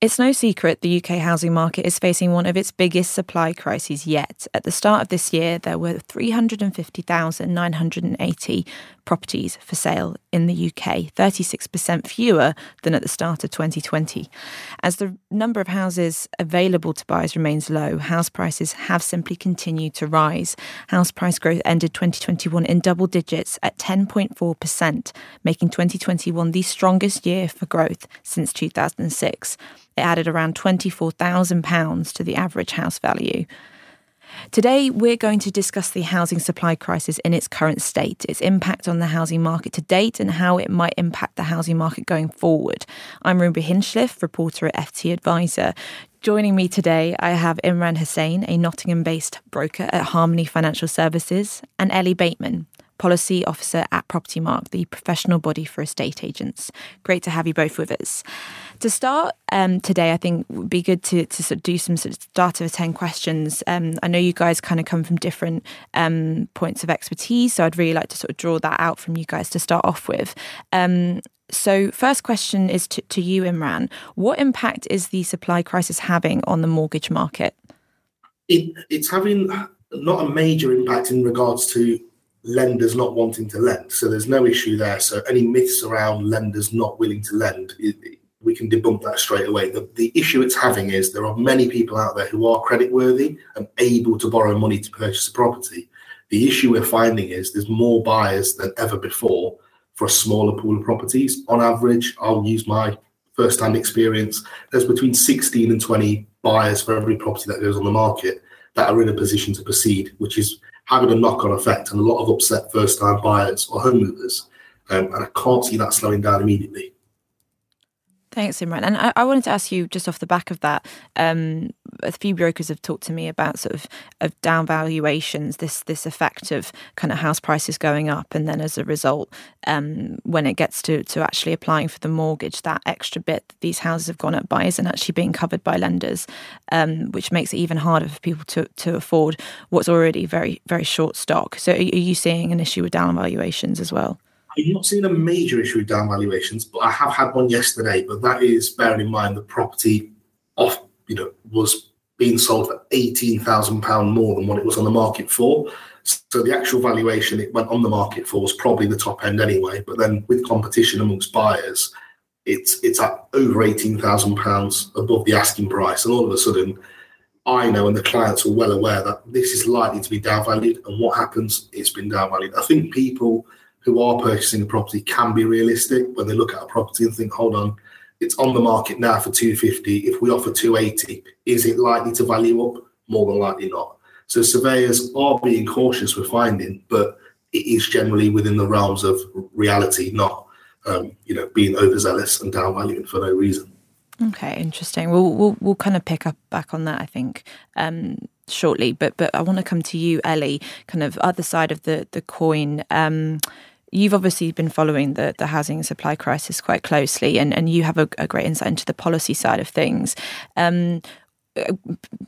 It's no secret the UK housing market is facing one of its biggest supply crises yet. At the start of this year, there were 350,980 properties for sale in the UK, 36% fewer than at the start of 2020. As the number of houses available to buyers remains low, house prices have simply continued to rise. House price growth ended 2021 in double digits at 10.4%, making 2021 the strongest year for growth since 2006. It added around £24,000 to the average house value. Today, we're going to discuss the housing supply crisis in its current state, its impact on the housing market to date, and how it might impact the housing market going forward. I'm Ruby Hinchliffe, reporter at FT Adviser. Joining me today, I have Imran Hussain, a Nottingham based broker at Harmony Financial Services, and Ellie Bateman, Policy Officer at Propertymark, the professional body for estate agents. Great to have you both with us. To start um, today, I think it would be good to, to sort of do some sort of start of 10 questions. Um, I know you guys kind of come from different um, points of expertise, so I'd really like to sort of draw that out from you guys to start off with. Um, so, first question is to, to you, Imran. What impact is the supply crisis having on the mortgage market? It, it's having not a major impact in regards to lenders not wanting to lend. So there's no issue there. So any myths around lenders not willing to lend, we can debunk that straight away. The, the issue it's having is there are many people out there who are creditworthy and able to borrow money to purchase a property. The issue we're finding is there's more buyers than ever before for a smaller pool of properties. On average, I'll use my first-hand experience. There's between 16 and 20 buyers for every property that goes on the market that are in a position to proceed, which is having a knock-on effect and a lot of upset first-time buyers or home movers. Um, and I can't see that slowing down immediately. Thanks, Imran. And I, I, wanted to ask you, just off the back of that, um, a few brokers have talked to me about sort of of down valuations, this this effect of kind of house prices going up, and then as a result, um, when it gets to to actually applying for the mortgage, that extra bit that these houses have gone up by isn't actually being covered by lenders, um, which makes it even harder for people to to afford what's already very very short stock. So, are, are you seeing an issue with down valuations as well? I've not seen a major issue with down valuations, but I have had one yesterday. But that is bearing in mind the property off, you know, was being sold for eighteen thousand pound more than what it was on the market for. So the actual valuation it went on the market for was probably the top end anyway. But then with competition amongst buyers, it's it's at over eighteen thousand pounds above the asking price, and all of a sudden. I know, and the clients are well aware that this is likely to be downvalued. And what happens? It's been downvalued. I think people who are purchasing a property can be realistic when they look at a property and think, hold on, it's on the market now for 250. If we offer 280, is it likely to value up? More than likely not. So surveyors are being cautious with finding, but it is generally within the realms of reality, not um, you know being overzealous and downvaluing for no reason. Okay, interesting. We'll we'll we'll kind of pick up back on that, I think, um, shortly. But but I want to come to you, Ellie. Kind of other side of the the coin. Um, You've obviously been following the, the housing supply crisis quite closely, and, and you have a, a great insight into the policy side of things. Um,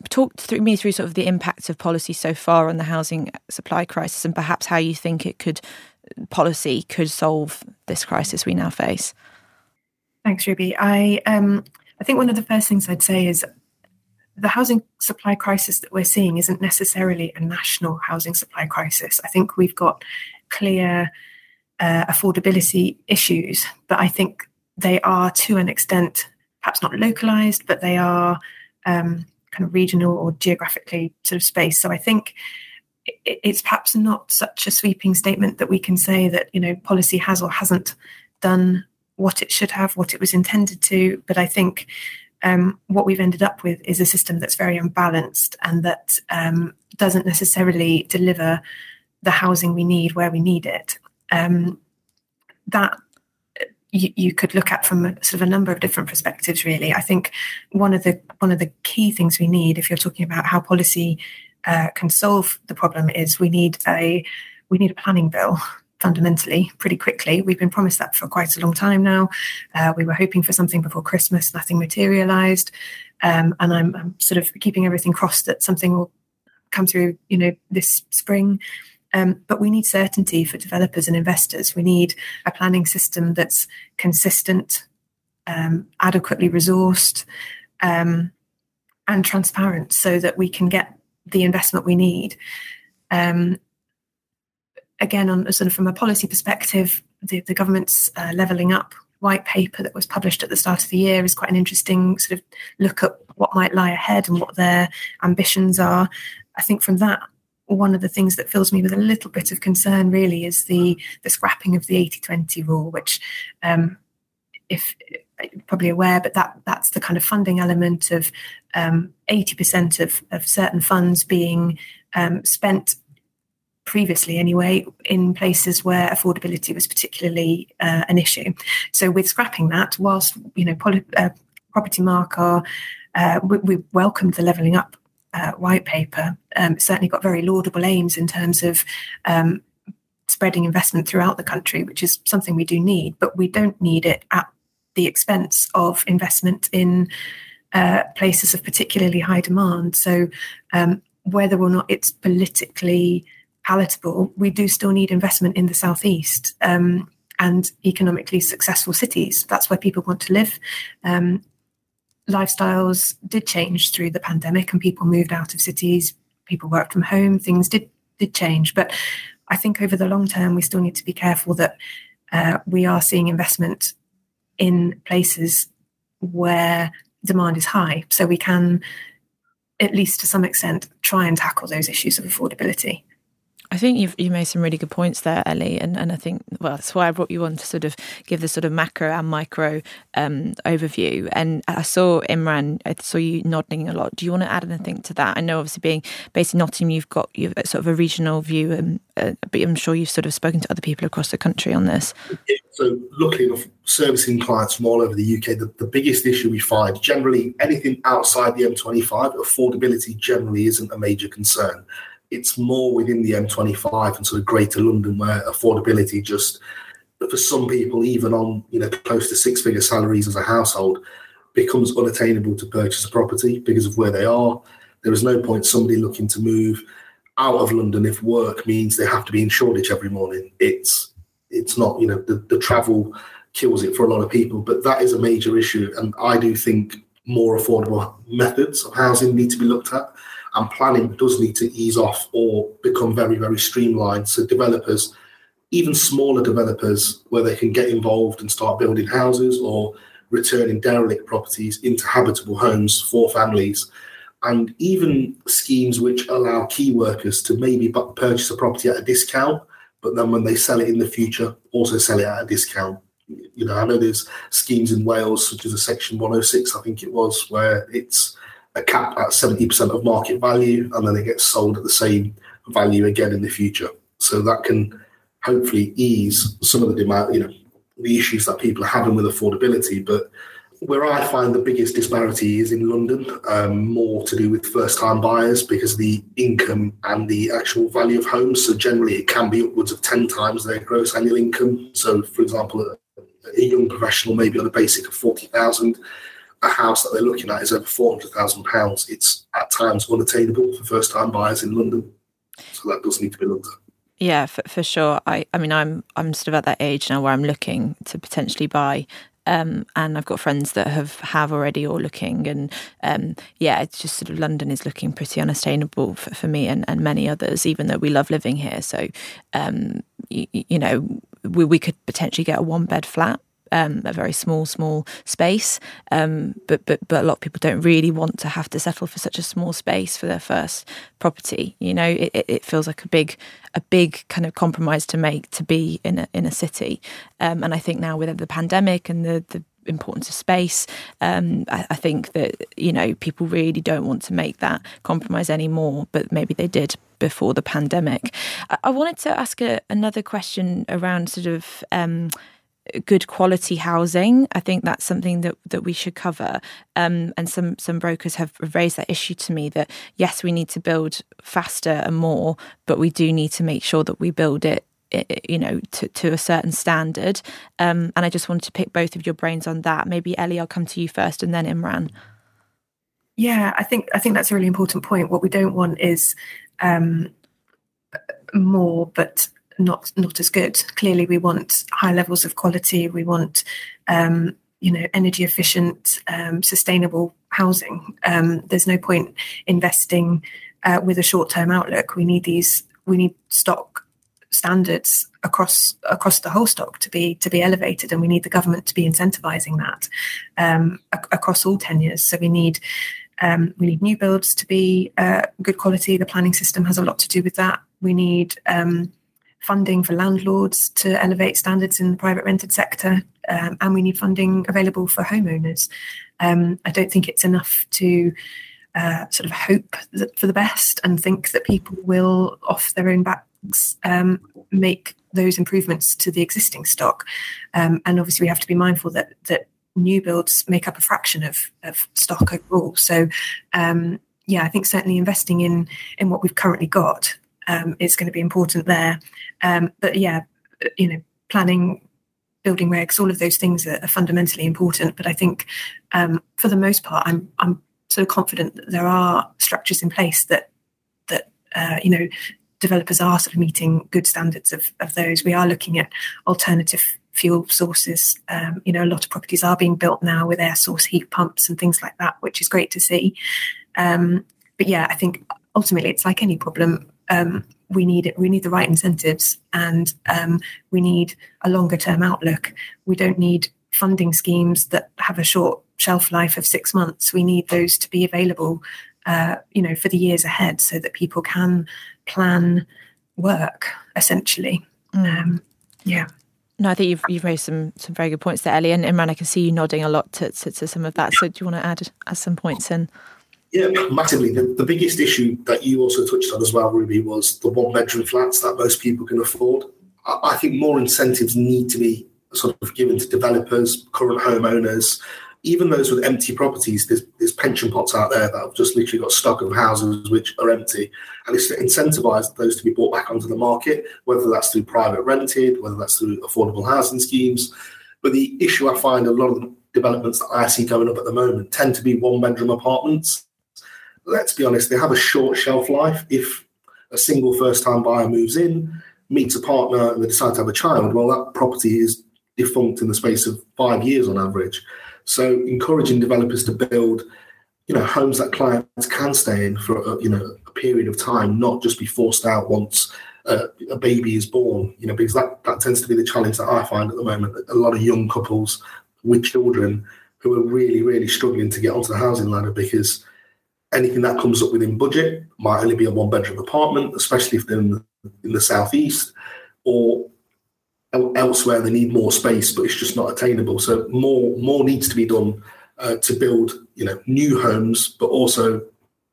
talk through me through sort of the impacts of policy so far on the housing supply crisis, and perhaps how you think it could policy could solve this crisis we now face. Thanks, Ruby. I um, I think one of the first things I'd say is the housing supply crisis that we're seeing isn't necessarily a national housing supply crisis. I think we've got clear uh, affordability issues, but I think they are to an extent perhaps not localized, but they are um, kind of regional or geographically sort of space. So I think it's perhaps not such a sweeping statement that we can say that you know policy has or hasn't done what it should have, what it was intended to. But I think um, what we've ended up with is a system that's very unbalanced and that um, doesn't necessarily deliver the housing we need where we need it um, that you, you, could look at from a, sort of a number of different perspectives. Really, I think one of the one of the key things we need, if you're talking about how policy uh, can solve the problem, is we need a we need a planning bill fundamentally pretty quickly. We've been promised that for quite a long time now. Uh, we were hoping for something before Christmas, nothing materialized. Um, and I'm, I'm, sort of keeping everything crossed that something will come through, you know, this spring. Um, but we need certainty for developers and investors. We need a planning system that's consistent, um, adequately resourced, um, and transparent so that we can get the investment we need. Um, again, on sort of from a policy perspective, the, the government's uh, levelling up white paper that was published at the start of the year is quite an interesting sort of look at what might lie ahead and what their ambitions are. I think from that, one of the things that fills me with a little bit of concern really is the the scrapping of the 80-20 rule, which um, if probably aware, but that that's the kind of funding element of um, 80% of, of certain funds being um, spent previously anyway in places where affordability was particularly uh, an issue. So with scrapping that, whilst you know poly, uh, Propertymark are uh, we, we, welcomed the levelling up uh, white paper. Um, certainly got very laudable aims in terms of um, spreading investment throughout the country, which is something we do need, but we don't need it at the expense of investment in uh, places of particularly high demand. So, um, whether or not it's politically palatable, we do still need investment in the southeast um, and economically successful cities. That's where people want to live. Um, lifestyles did change through the pandemic, and people moved out of cities. People worked from home. Things did did change, but I think over the long term, we still need to be careful that uh, we are seeing investment in places where demand is high, so we can, at least to some extent, try and tackle those issues of affordability. I think you've you made some really good points there, Ellie, and, and I think well that's why I brought you on to sort of give the sort of macro and micro um, overview. And I saw Imran, I saw you nodding a lot. Do you want to add anything to that? I know obviously being based in Nottingham, you've got you've sort of a regional view, and uh, but I'm sure you've sort of spoken to other people across the country on this. Yeah, so luckily enough, servicing clients from all over the UK, the, the biggest issue we find generally anything outside the M25, affordability generally isn't a major concern it's more within the M25 and sort of Greater London where affordability just, for some people, even on you know close to six figure salaries as a household, becomes unattainable to purchase a property because of where they are. There is no point somebody looking to move out of London if work means they have to be in Shoreditch every morning. It's it's not you know the, the travel kills it for a lot of people, but that is a major issue, and I do think more affordable methods of housing need to be looked at and planning does need to ease off or become very, very streamlined. So developers, even smaller developers, where they can get involved and start building houses or returning derelict properties into habitable homes for families. And even schemes which allow key workers to maybe purchase a property at a discount, but then when they sell it in the future, also sell it at a discount. You know, I know there's schemes in Wales, such as a Section 106, I think it was, where it's a cap at 70% of market value and then it gets sold at the same value again in the future. So that can hopefully ease some of the demand, you know, the issues that people are having with affordability. But where I find the biggest disparity is in London, um, more to do with first time buyers because the income and the actual value of homes. So generally, it can be upwards of 10 times their gross annual income. So, for example, a, young professional, maybe on a basic of 40,000, a house that they're looking at is over four hundred thousand pounds. It's at times unattainable for first time buyers in London. So that does need to be looked at. Yeah, for, for sure. I, I mean, I'm I'm sort of at that age now where I'm looking to potentially buy um, and I've got friends that have have already or looking, and um, yeah, it's just sort of London is looking pretty unsustainable for, for me and, and many others, even though we love living here. So, um, you, you know, we, we could potentially get a one bed flat um, a very small, small space. Um, but but but a lot of people don't really want to have to settle for such a small space for their first property. You know, it, it feels like a big a big kind of compromise to make to be in a in a city. Um, and I think now with the pandemic and the the importance of space. Um, I, I, think that you know people really don't want to make that compromise anymore, but maybe they did before the pandemic. I, I wanted to ask a, another question around sort of. Um, good quality housing. I think that's something that, that we should cover. Um, and some some brokers have raised that issue to me that yes, we need to build faster and more, but we do need to make sure that we build it you know to, to a certain standard um, and i just wanted to pick both of your brains on that maybe ellie i'll come to you first and then imran yeah i think i think that's a really important point what we don't want is um, more but not not as good. Clearly, we want high levels of quality. We want um, you know energy efficient, um, sustainable housing. Um, there's no point investing uh, with a short-term outlook. We need these. We need stock standards across across the whole stock to be to be elevated, and we need the government to be incentivizing that um, ac- across all tenures. So we need um, we need new builds to be uh, good quality. The planning system has a lot to do with that. We need um, funding for landlords to elevate standards in the private rented sector, um, and we need funding available for homeowners. Um, I don't think it's enough to uh, sort of hope for the best and think that people will, off their own backs, um, make those improvements to the existing stock. Um, and obviously, we have to be mindful that that new builds make up a fraction of, of stock overall. So, um, yeah, I think certainly investing in in what we've currently got um, is going to be important there. Um, but yeah, you know, planning, building regs, all of those things are, are fundamentally important. But I think um, for the most part, I'm I'm sort of confident that there are structures in place that that uh, you know developers are sort of meeting good standards of, of those. We are looking at alternative fuel sources. Um, you know, a lot of properties are being built now with air source heat pumps and things like that, which is great to see. Um, but yeah, I think ultimately it's like any problem um, we need it. We need the right incentives, and um, we need a longer term outlook. We don't need funding schemes that have a short shelf life of six months. We need those to be available, uh, you know, for the years ahead, so that people can plan work essentially. Mm. Um, yeah. No, I think you've you've raised some some very good points there, Ellie, and Imran, I can see you nodding a lot to, to, to some of that. So, do you want to add add some points in? Yeah, massively. The, the biggest issue that you also touched on as well, Ruby, was the one bedroom flats that most people can afford. I, I think more incentives need to be sort of given to developers, current homeowners, even those with empty properties. There's, there's pension pots out there that have just literally got stock of houses which are empty, and it's to incentivise those to be brought back onto the market, whether that's through private rented, whether that's through affordable housing schemes. But the issue I find a lot of the developments that I see going up at the moment tend to be one bedroom apartments let's be honest, they have a short shelf life. If a single first time buyer moves in, meets a partner, and they decide to have a child, well, that property is defunct in the space of five years on average. So, encouraging developers to build, you know, homes that clients can stay in for a, you know a period of time, not just be forced out once a baby is born. You know, because that that tends to be the challenge that I find at the moment. A lot of young couples with children who are really, really struggling to get onto the housing ladder because anything that comes up within budget might only be a one bedroom apartment, especially if they're in the, in the southeast or elsewhere they need more space, but it's just not attainable. So more more needs to be done uh, to build you know new homes, but also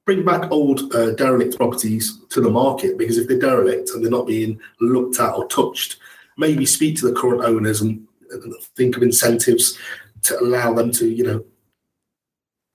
bring back old uh, derelict properties to the market because if they're derelict and they're not being looked at or touched, maybe speak to the current owners and, and think of incentives to allow them to you know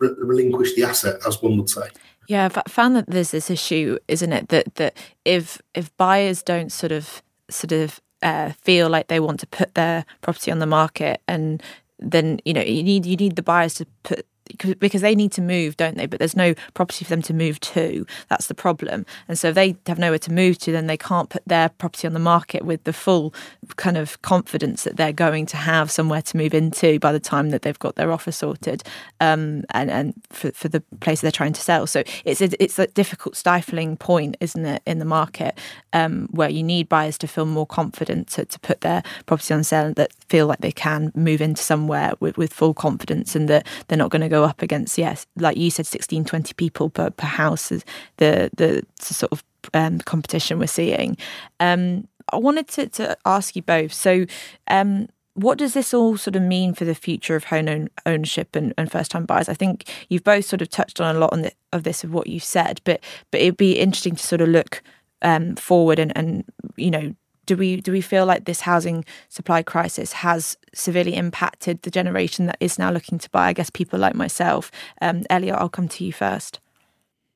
re- relinquish the asset, as one would say. Yeah, I've found that there's this issue, isn't it? That that if if buyers don't sort of sort of uh, feel like they want to put their property on the market, and then you know you need you need the buyers to put because they need to move, don't they? But there's no property for them to move to. That's the problem. And so if they have nowhere to move to, then they can't put their property on the market with the full kind of confidence that they're going to have somewhere to move into by the time that they've got their offer sorted um, and and for, for the place they're trying to sell. So it's a, it's a difficult stifling point, isn't it, in the market um, where you need buyers to feel more confident to, to put their property on sale and that feel like they can move into somewhere with, with full confidence and that they're not going to go up against yes like you said 16 20 people per, per house is the the sort of um, competition we're seeing um, i wanted to, to ask you both so um, what does this all sort of mean for the future of home ownership and, and first time buyers? I think you've both sort of touched on a lot on the, of this of what you said, but but it'd be interesting to sort of look um, forward and, and you know do we do we feel like this housing supply crisis has severely impacted the generation that is now looking to buy? I guess people like myself. Um, Elliot, I'll come to you first.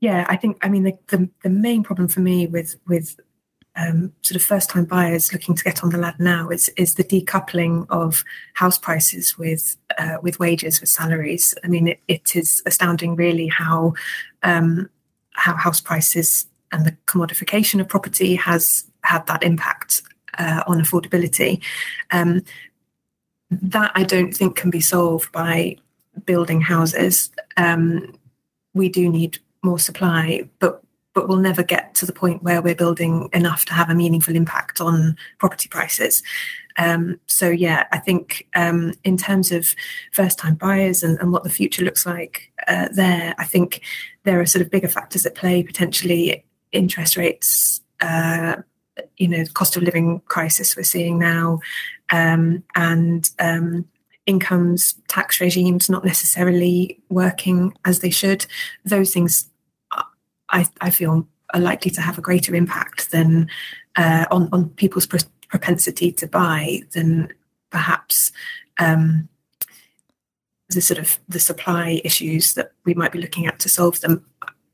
Yeah, I think I mean the the, the main problem for me with with um, sort of first time buyers looking to get on the ladder now is is the decoupling of house prices with uh, with wages with salaries. I mean, it, it is astounding, really, how um, how house prices and the commodification of property has had that impact uh, on affordability. Um, that I don't think can be solved by building houses. Um, we do need more supply, but but we'll never get to the point where we're building enough to have a meaningful impact on property prices. Um, so yeah, I think um, in terms of first-time buyers and, and, what the future looks like uh, there, I think there are sort of bigger factors at play potentially interest rates. Uh, you know, cost of living crisis we're seeing now, um, and um, incomes, tax regimes not necessarily working as they should. Those things I, I feel are likely to have a greater impact than uh, on on people's pr- propensity to buy than perhaps um, the sort of the supply issues that we might be looking at to solve them.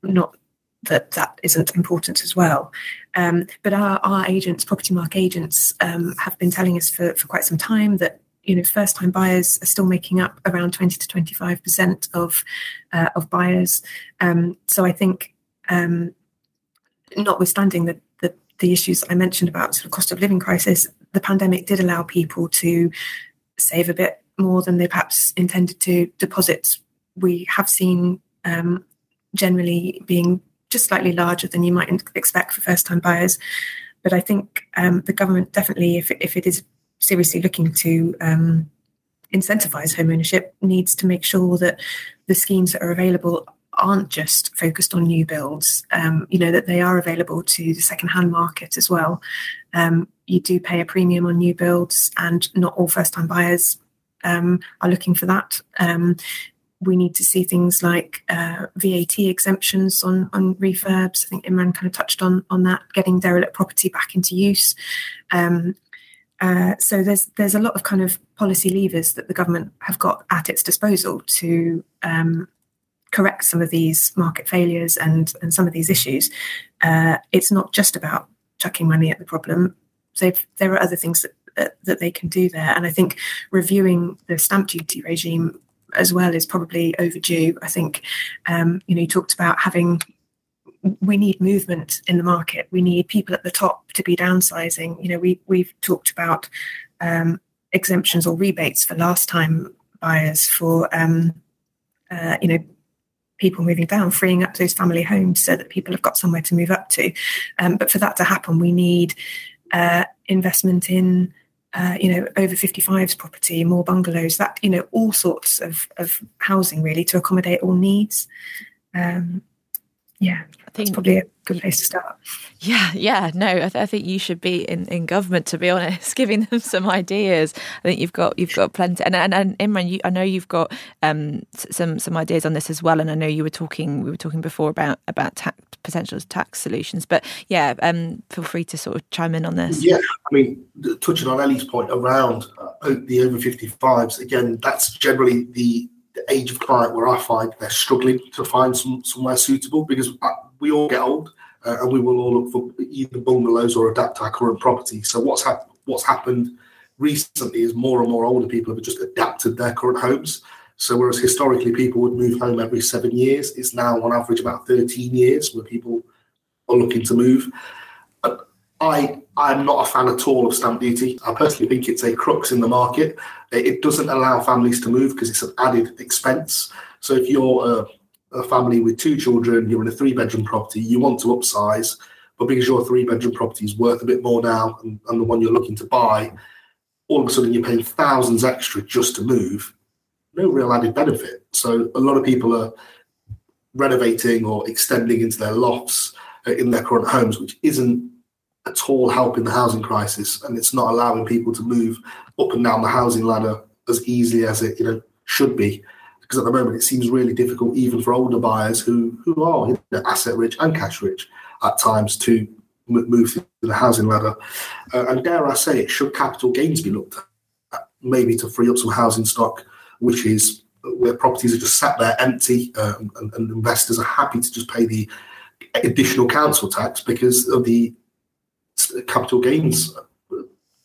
Not that that isn't important as well. Um, but our, our agents, Propertymark agents, um, have been telling us for, for quite some time that you know first time buyers are still making up around 20 to 25 percent of uh, of buyers. Um, so I think um, notwithstanding the, the, the issues I mentioned about sort of cost of living crisis, the pandemic did allow people to save a bit more than they perhaps intended to. Deposits we have seen um, generally being just slightly larger than you might expect for first time buyers. But I think um, the government definitely, if, if it is seriously looking to um, incentivize home ownership, needs to make sure that the schemes that are available aren't just focused on new builds, um, you know, that they are available to the second-hand market as well. Um, you do pay a premium on new builds, and not all first-time buyers um, are looking for that. We need to see things like uh, VAT exemptions on on refurbs. I think Imran kind of touched on on that, getting derelict property back into use. Um, uh, so there's there's a lot of kind of policy levers that the government have got at its disposal to um, correct some of these market failures and and some of these issues, uh, it's not just about chucking money at the problem. So there are other things that, that they can do there, and I think reviewing the stamp duty regime as well is probably overdue. I think um, you know you talked about having we need movement in the market. We need people at the top to be downsizing. You know, we we've talked about um, exemptions or rebates for last time buyers for um, uh, you know people moving down, freeing up those family homes so that people have got somewhere to move up to. Um, but for that to happen, we need uh, investment in. Uh, you know, over 55s property, more bungalows, that, you know, all sorts of, of housing really to accommodate all needs. Um, yeah, think it's probably a good place to start. Yeah, yeah, no, I, th- I, think you should be in, in government to be honest, giving them some ideas. I think you've got you've got plenty, and and, and Imran, you, I know you've got um, some some ideas on this as well, and I know you were talking we were talking before about about tax, potential tax solutions, but yeah, um, feel free to sort of chime in on this. Yeah, I mean, touching on Ellie's point around uh, the over fifty fives, again, that's generally the the age of client where I find they're struggling to find some somewhere suitable because uh, we all get old uh, and we will all look for either bungalows or adapt our current property. So what's happened? What's happened recently is more and more older people have just adapted their current homes. So whereas historically people would move home every seven years, it's now on average about 13 years where people are looking to move. I I'm not a fan at all of stamp duty. I personally think it's a crux in the market. It doesn't allow families to move because it's an added expense. So if you're a, a family with two children, you're in a three bedroom property, you want to upsize, but because your three bedroom property is worth a bit more now and, and the one you're looking to buy, all of a sudden you're paying thousands extra just to move. No real added benefit. So a lot of people are renovating or extending into their lofts uh, in their current homes, which isn't at all helping the housing crisis, and it's not allowing people to move up and down the housing ladder as easily as it you know should be. Because at the moment, it seems really difficult, even for older buyers who who are you know, asset rich and cash rich at times, to move through the housing ladder. Uh, and dare I say it, should capital gains be looked at, maybe to free up some housing stock, which is where properties are just sat there empty, uh, and, and investors are happy to just pay the additional council tax because of the capital gains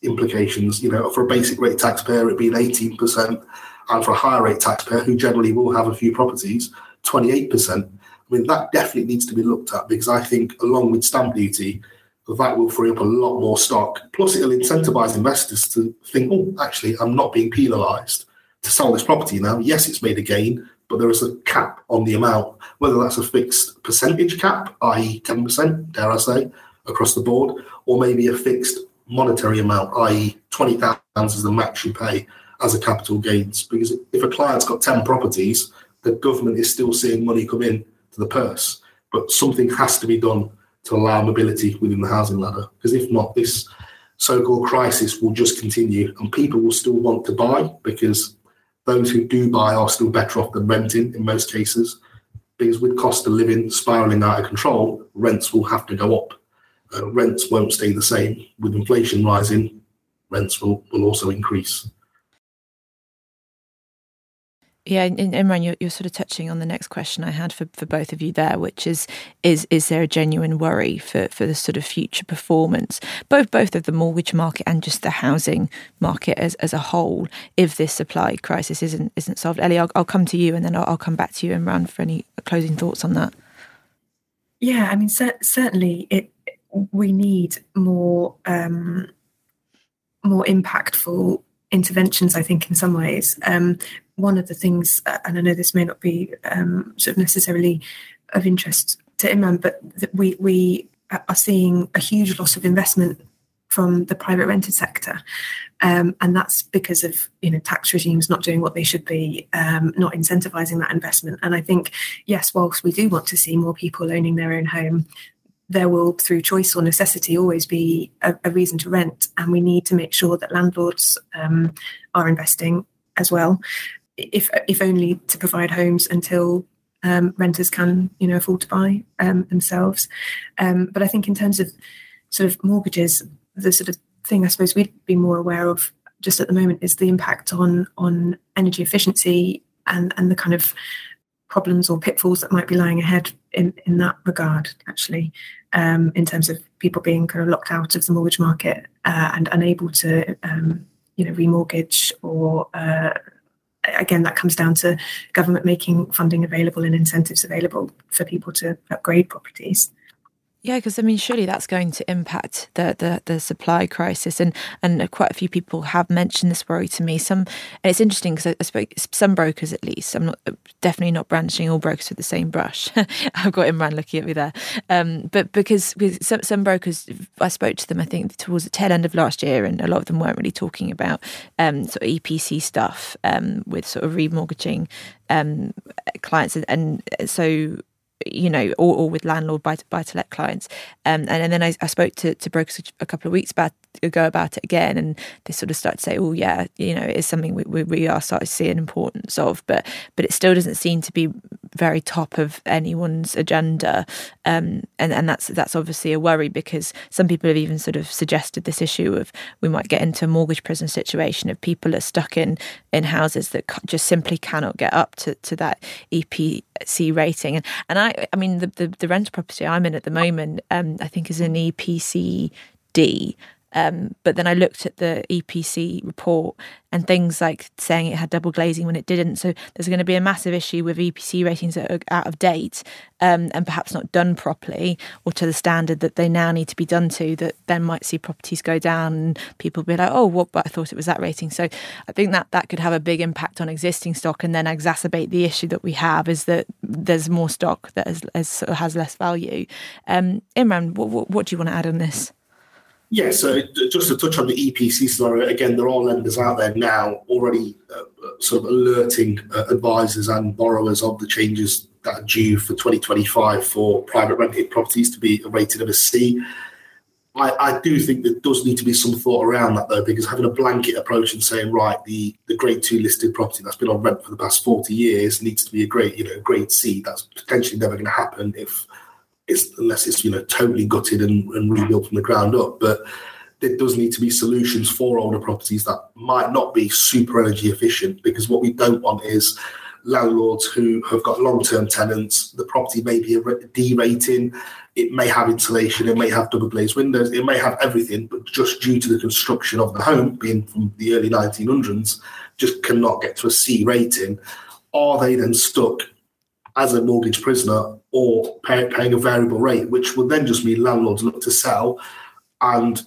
implications. You know, for a basic rate taxpayer, it'd be an 18%, and for a higher rate taxpayer, who generally will have a few properties, 28%. I mean, that definitely needs to be looked at because I think, along with stamp duty, that will free up a lot more stock. Plus, it'll incentivize investors to think, oh, actually, I'm not being penalized to sell this property now, yes, it's made a gain, but there is a cap on the amount, whether that's a fixed percentage cap, i.e., 10%, dare I say, across the board, or maybe a fixed monetary amount, i.e., 20,000 is the max you pay as a capital gains. Because if a client's got 10 properties, the government is still seeing money come in to the purse. But something has to be done to allow mobility within the housing ladder. Because if not, this so called crisis will just continue and people will still want to buy because those who do buy are still better off than renting in most cases. Because with cost of living spiraling out of control, rents will have to go up. Uh, rents won't stay the same. With inflation rising, rents will, will also increase. Yeah, and Imran, you're, you're sort of touching on the next question I had for, for both of you there, which is is is there a genuine worry for, for the sort of future performance, both both of the mortgage market and just the housing market as, as a whole, if this supply crisis isn't isn't solved? Ellie, I'll, I'll come to you, and then I'll, I'll come back to you, Imran, for any closing thoughts on that. Yeah, I mean, cer- certainly, it we need more um, more impactful interventions. I think in some ways. Um, one of the things, uh, and I know this may not be um, sort of necessarily of interest to Imran, but we we are seeing a huge loss of investment from the private rented sector, um, and that's because of you know tax regimes not doing what they should be, um, not incentivizing that investment. And I think yes, whilst we do want to see more people owning their own home, there will, through choice or necessity, always be a, a reason to rent, and we need to make sure that landlords um, are investing as well if if only to provide homes until um, renters can you know afford to buy um, themselves. Um, but I think in terms of sort of mortgages, the sort of thing I suppose we'd be more aware of just at the moment is the impact on on energy efficiency and and the kind of problems or pitfalls that might be lying ahead in in that regard actually um, in terms of people being kind of locked out of the mortgage market uh, and unable to um, you know remortgage or uh, again, that comes down to government making funding available and incentives available for people to upgrade properties. Yeah, because I mean, surely that's going to impact the, the, the supply crisis, and and quite a few people have mentioned this worry to me. Some, and it's interesting because I, I spoke some brokers at least. I'm not definitely not branching all brokers with the same brush. I've got Imran looking at me there, um, but because with some, some brokers, I spoke to them. I think towards the tail end of last year, and a lot of them weren't really talking about um, sort of EPC stuff um, with sort of remortgaging um, clients, and, and so you know, or, or with landlord buy, buy to let clients. Um, and, and then I, I spoke to, to brokers a couple of weeks back, ago about it again, and they sort of start to say, "Oh, yeah, you know, it's something we, we, we are starting to see an importance of," but but it still doesn't seem to be very top of anyone's agenda, um, and and that's that's obviously a worry because some people have even sort of suggested this issue of we might get into a mortgage prison situation if people are stuck in in houses that just simply cannot get up to, to that EPC rating, and and I I mean the the, the rental property I'm in at the moment, um, I think is an EPC D. Um, but then I looked at the EPC report and things like saying it had double glazing when it didn't. So there's going to be a massive issue with EPC ratings that are out of date um, and perhaps not done properly or to the standard that they now need to be done to. That then might see properties go down and people be like, "Oh, what? But I thought it was that rating." So I think that that could have a big impact on existing stock and then exacerbate the issue that we have is that there's more stock that has, has, has less value. Um, Imran, what, what, what do you want to add on this? Yeah, so just to touch on the EPC scenario, again, there are lenders out there now already uh, sort of alerting uh, advisors and borrowers of the changes that are due for 2025 for private rented properties to be rated of a C. I, I do think there does need to be some thought around that though, because having a blanket approach and saying, right, the, the grade two listed property that's been on rent for the past 40 years needs to be a grade, you know, grade C, that's potentially never going to happen if it's unless it's you know totally gutted and, and rebuilt from the ground up. But there does need to be solutions for older properties that might not be super energy efficient because what we don't want is landlords who have got long-term tenants the property may be a d rating it may have insulation it may have double glazed windows it may have everything but just due to the construction of the home being from the early 1900s just cannot get to a c rating are they then stuck as a mortgage prisoner or pay, paying a variable rate, which would then just mean landlords look to sell. And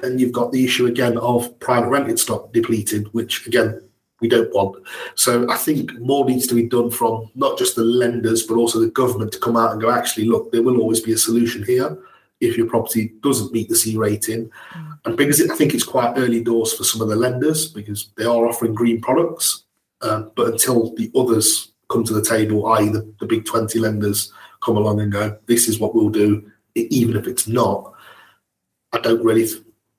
then you've got the issue again of private rented stock depleted, which again we don't want. So I think more needs to be done from not just the lenders, but also the government to come out and go, actually, look, there will always be a solution here if your property doesn't meet the C rating. Mm. And because it, I think it's quite early doors for some of the lenders because they are offering green products. Um, but until the others come to the table, i.e., the, the big 20 lenders come along and go, this is what we'll do, even if it's not, I don't really,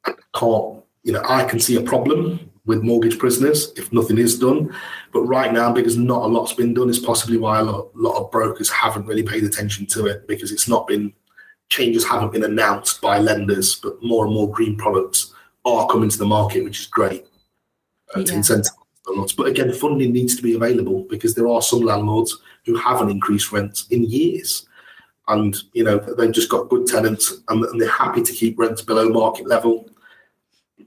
I can't, you know, I can see a problem with mortgage prisoners if nothing is done. But right now, because not a lot's been done, is possibly why a lot, lot of brokers haven't really paid attention to it because it's not been changes haven't been announced by lenders, but more and more green products are coming to the market, which is great uh, yeah. to incentivize landlords. But again, funding needs to be available because there are some landlords who haven't increased rents in years. And you know they've just got good tenants and, and they're happy to keep rents below market level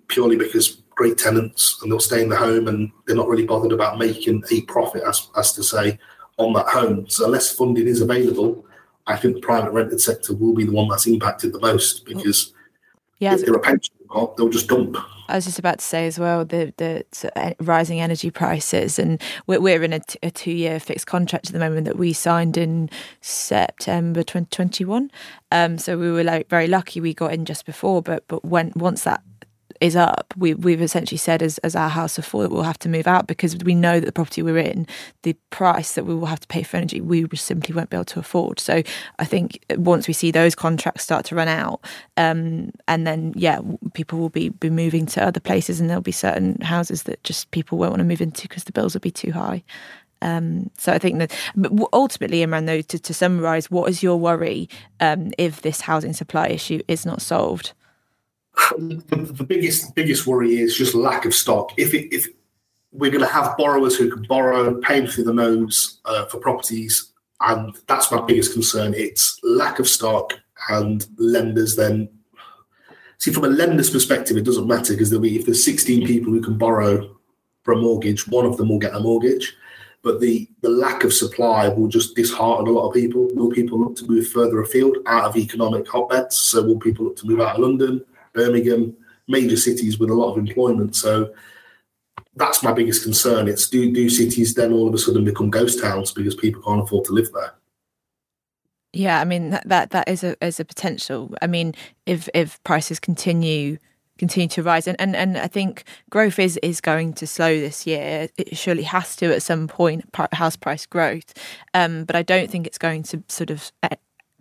purely because great tenants and they'll stay in the home and they're not really bothered about making a profit as, as to say on that home so unless funding is available I think the private rented sector will be the one that's impacted the most because yeah, if they're a pension they'll just dump. I was just about to say as well the the rising energy prices, and we're, we're in a, t- a two year fixed contract at the moment that we signed in September 2021. Um, so we were like very lucky we got in just before, but but when once that is up, we, we've essentially said as, as our house four that we'll have to move out because we know that the property we're in, the price that we will have to pay for energy, we simply won't be able to afford. So I think once we see those contracts start to run out, um, and then yeah, people will be, be moving to other places, and there'll be certain houses that just people won't want to move into because the bills will be too high. Um, so I think that ultimately, Imran, though, to, to summarise, what is your worry um, if this housing supply issue is not solved? The, the, biggest biggest worry is just lack of stock. If it, if we're going to have borrowers who can borrow, paying through the nose uh, for properties, and that's my biggest concern. It's lack of stock and lenders then. See, from a lender's perspective, it doesn't matter because there'll be if there's 16 people who can borrow for a mortgage, one of them will get a mortgage. But the, the lack of supply will just dishearten a lot of people. Will people look to move further afield out of economic hotbeds? So will people look to move out of London? Birmingham, major cities with a lot of employment. So that's my biggest concern. It's do do cities then all of a sudden become ghost towns because people can't afford to live there? Yeah, I mean that that, is a is a potential. I mean, if if prices continue continue to rise and, and and I think growth is is going to slow this year it surely has to at some point house price growth um, but I don't think it's going to sort of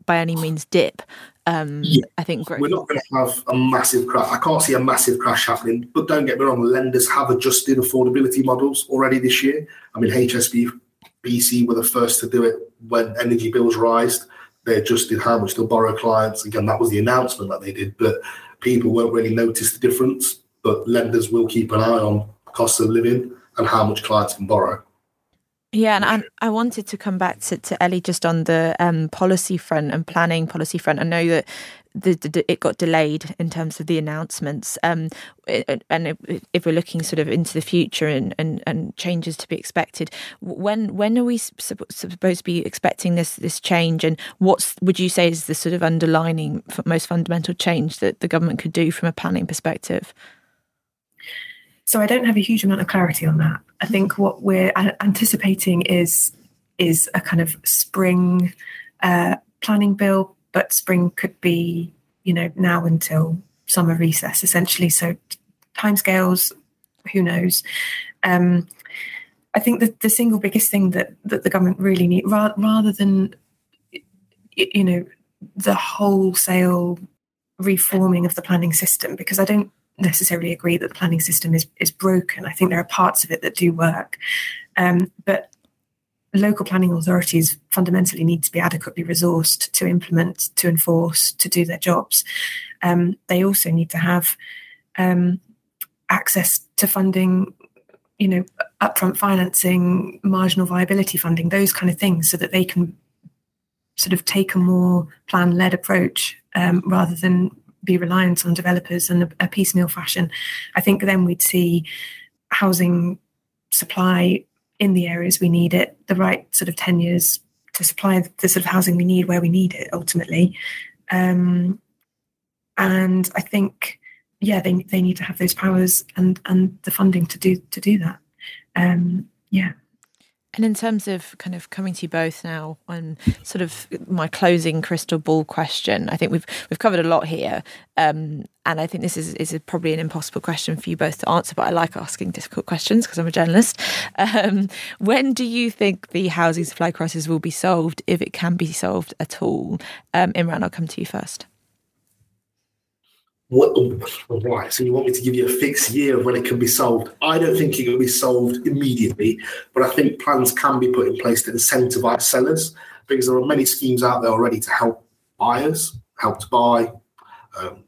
by any means dip um, yeah. I think we're not going to have a massive crash. I can't see a massive crash happening. But don't get me wrong, lenders have adjusted affordability models already this year. I mean, HSBC were the first to do it when energy bills rise. They adjusted how much they'll borrow clients. Again, that was the announcement that they did, but people won't really notice the difference. But lenders will keep an eye on cost of living and how much clients can borrow. Yeah, and I, I wanted to come back to, to Ellie just on the um, policy front and planning policy front. I know that the, the, it got delayed in terms of the announcements. Um, and if we're looking sort of into the future and, and, and changes to be expected, when when are we supposed to be expecting this this change? And what's would you say is the sort of underlining most fundamental change that the government could do from a planning perspective? So I don't have a huge amount of clarity on that. I think what we're anticipating is is a kind of spring uh, planning bill, but spring could be you know now until summer recess essentially. So timescales, who knows? Um, I think that the single biggest thing that that the government really need, ra- rather than you know the wholesale reforming of the planning system, because I don't necessarily agree that the planning system is is broken. I think there are parts of it that do work, um, but local planning authorities fundamentally need to be adequately resourced to implement, to enforce, to do their jobs. Um, they also need to have um, access to funding, you know, upfront financing, marginal viability funding, those kind of things, so that they can sort of take a more plan-led approach um, rather than be reliant on developers in a, a piecemeal fashion, I think then we'd see housing supply in the areas we need it, the right sort of tenures to supply the sort of housing we need where we need it ultimately. Um, and I think, yeah, they they need to have those powers and and the funding to do to do that. um, yeah. And in terms of kind of coming to you both now on sort of my closing crystal ball question, I think we've we've covered a lot here, um, and I think this is is probably an impossible question for you both to answer. But I like asking difficult questions because I'm a journalist. Um, when do you think the housing supply crisis will be solved, if it can be solved at all? Um, Imran, I'll come to you first. What, so you want me to give you a fixed year of when it can be solved? I don't think it will be solved immediately, but I think plans can be put in place to incentivize sellers because there are many schemes out there already to help buyers, help to buy. Um,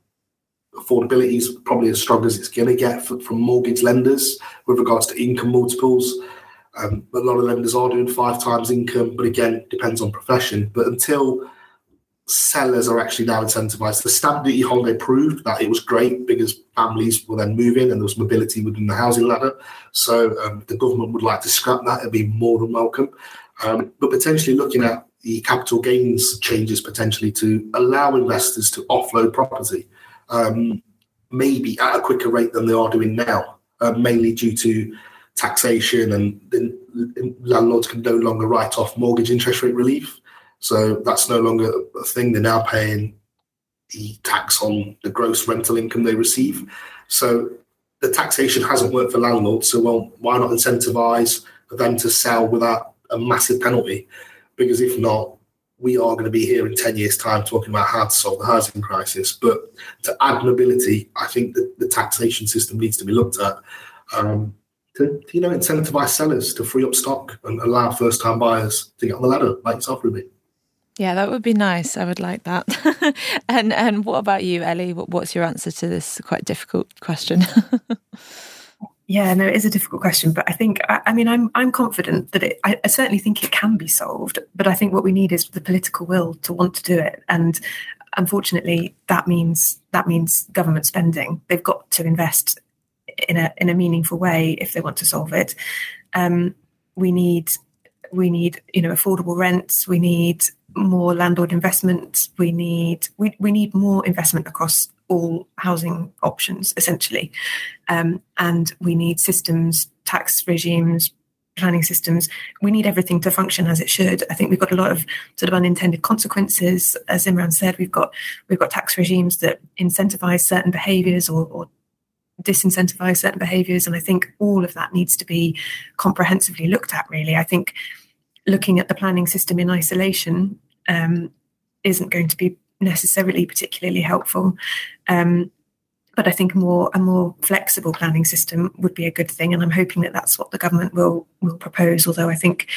affordability is probably as strong as it's going to get for, from mortgage lenders with regards to income multiples. Um, a lot of lenders are doing five times income, but again, depends on profession. But until sellers are actually now incentivized. The stamp duty holiday proved that it was great because families were then moving and there was mobility within the housing ladder. So um, the government would like to scrap that. It'd be more than welcome. Um, but potentially looking at the capital gains changes potentially to allow investors to offload property, um, maybe at a quicker rate than they are doing now, uh, mainly due to taxation and landlords can no longer write off mortgage interest rate relief. So that's no longer a thing. They're now paying the tax on the gross rental income they receive. So the taxation hasn't worked for landlords. So, well, why not incentivize them to sell without a massive penalty? Because if not, we are going to be here in 10 years' time talking about how to solve the housing crisis. But to add mobility, I think that the taxation system needs to be looked at um, to, you know, incentivize sellers to free up stock and allow first time buyers to get on the ladder, like yourself, Ruby. Yeah, that would be nice. I would like that. and and what about you, Ellie? What's your answer to this quite difficult question? yeah, no, it is a difficult question, but I think I, I mean I'm I'm confident that it. I, I, certainly think it can be solved, but I think what we need is the political will to want to do it. And unfortunately, that means that means government spending. They've got to invest in a in a meaningful way if they want to solve it. Um, we need we need you know affordable rents. We need more landlord investment. We need we, we need more investment across all housing options essentially, um, and we need systems, tax regimes, planning systems. We need everything to function as it should. I think we've got a lot of sort of unintended consequences, as Imran said. We've got we've got tax regimes that incentivize certain behaviours or, or disincentivize certain behaviours, and I think all of that needs to be comprehensively looked at. Really, I think looking at the planning system in isolation um, isn't going to be necessarily particularly helpful. Um, but I think more a more flexible planning system would be a good thing, and I'm hoping that that's what the government will will propose. Although I think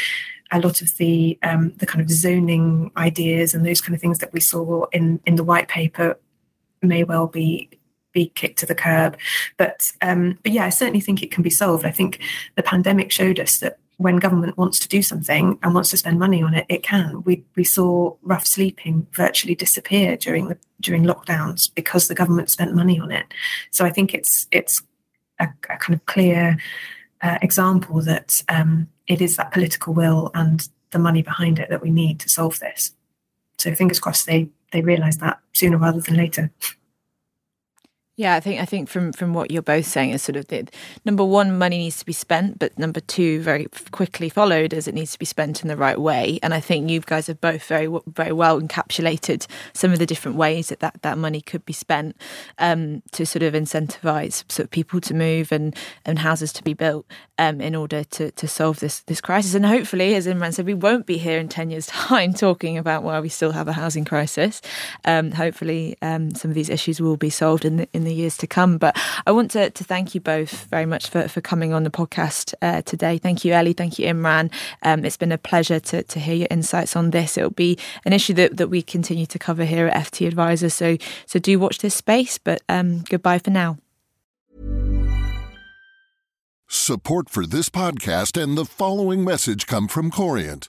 a lot of the um, the kind of zoning ideas and those kind of things that we saw in in the white paper may well be be kicked to the curb. But um, but yeah, I certainly think it can be solved. I think the pandemic showed us that when government wants to do something and wants to spend money on it, it can. We we saw rough sleeping virtually disappear during the during lockdowns because the government spent money on it. So I think it's it's a, a kind of clear uh, example that um, it is that political will and the money behind it that we need to solve this. So fingers crossed they they realise that sooner rather than later. Yeah, I think I think from from what you're both saying is sort of the number one, money needs to be spent, but number two, very quickly followed, as it needs to be spent in the right way. And I think you guys have both very very well encapsulated some of the different ways that that, that money could be spent um, to sort of incentivize sort of people to move and and houses to be built um, in order to to solve this this crisis. And hopefully, as Imran said, we won't be here in ten years' time talking about why we still have a housing crisis. Um, hopefully, um, some of these issues will be solved in the in the the years to come. But I want to, to thank you both very much for, for coming on the podcast uh, today. Thank you, Ellie. Thank you, Imran. Um, it's been a pleasure to, to hear your insights on this. It'll be an issue that, that we continue to cover here at FT Adviser. So, so do watch this space. But um, goodbye for now. Support for this podcast and the following message come from Corient.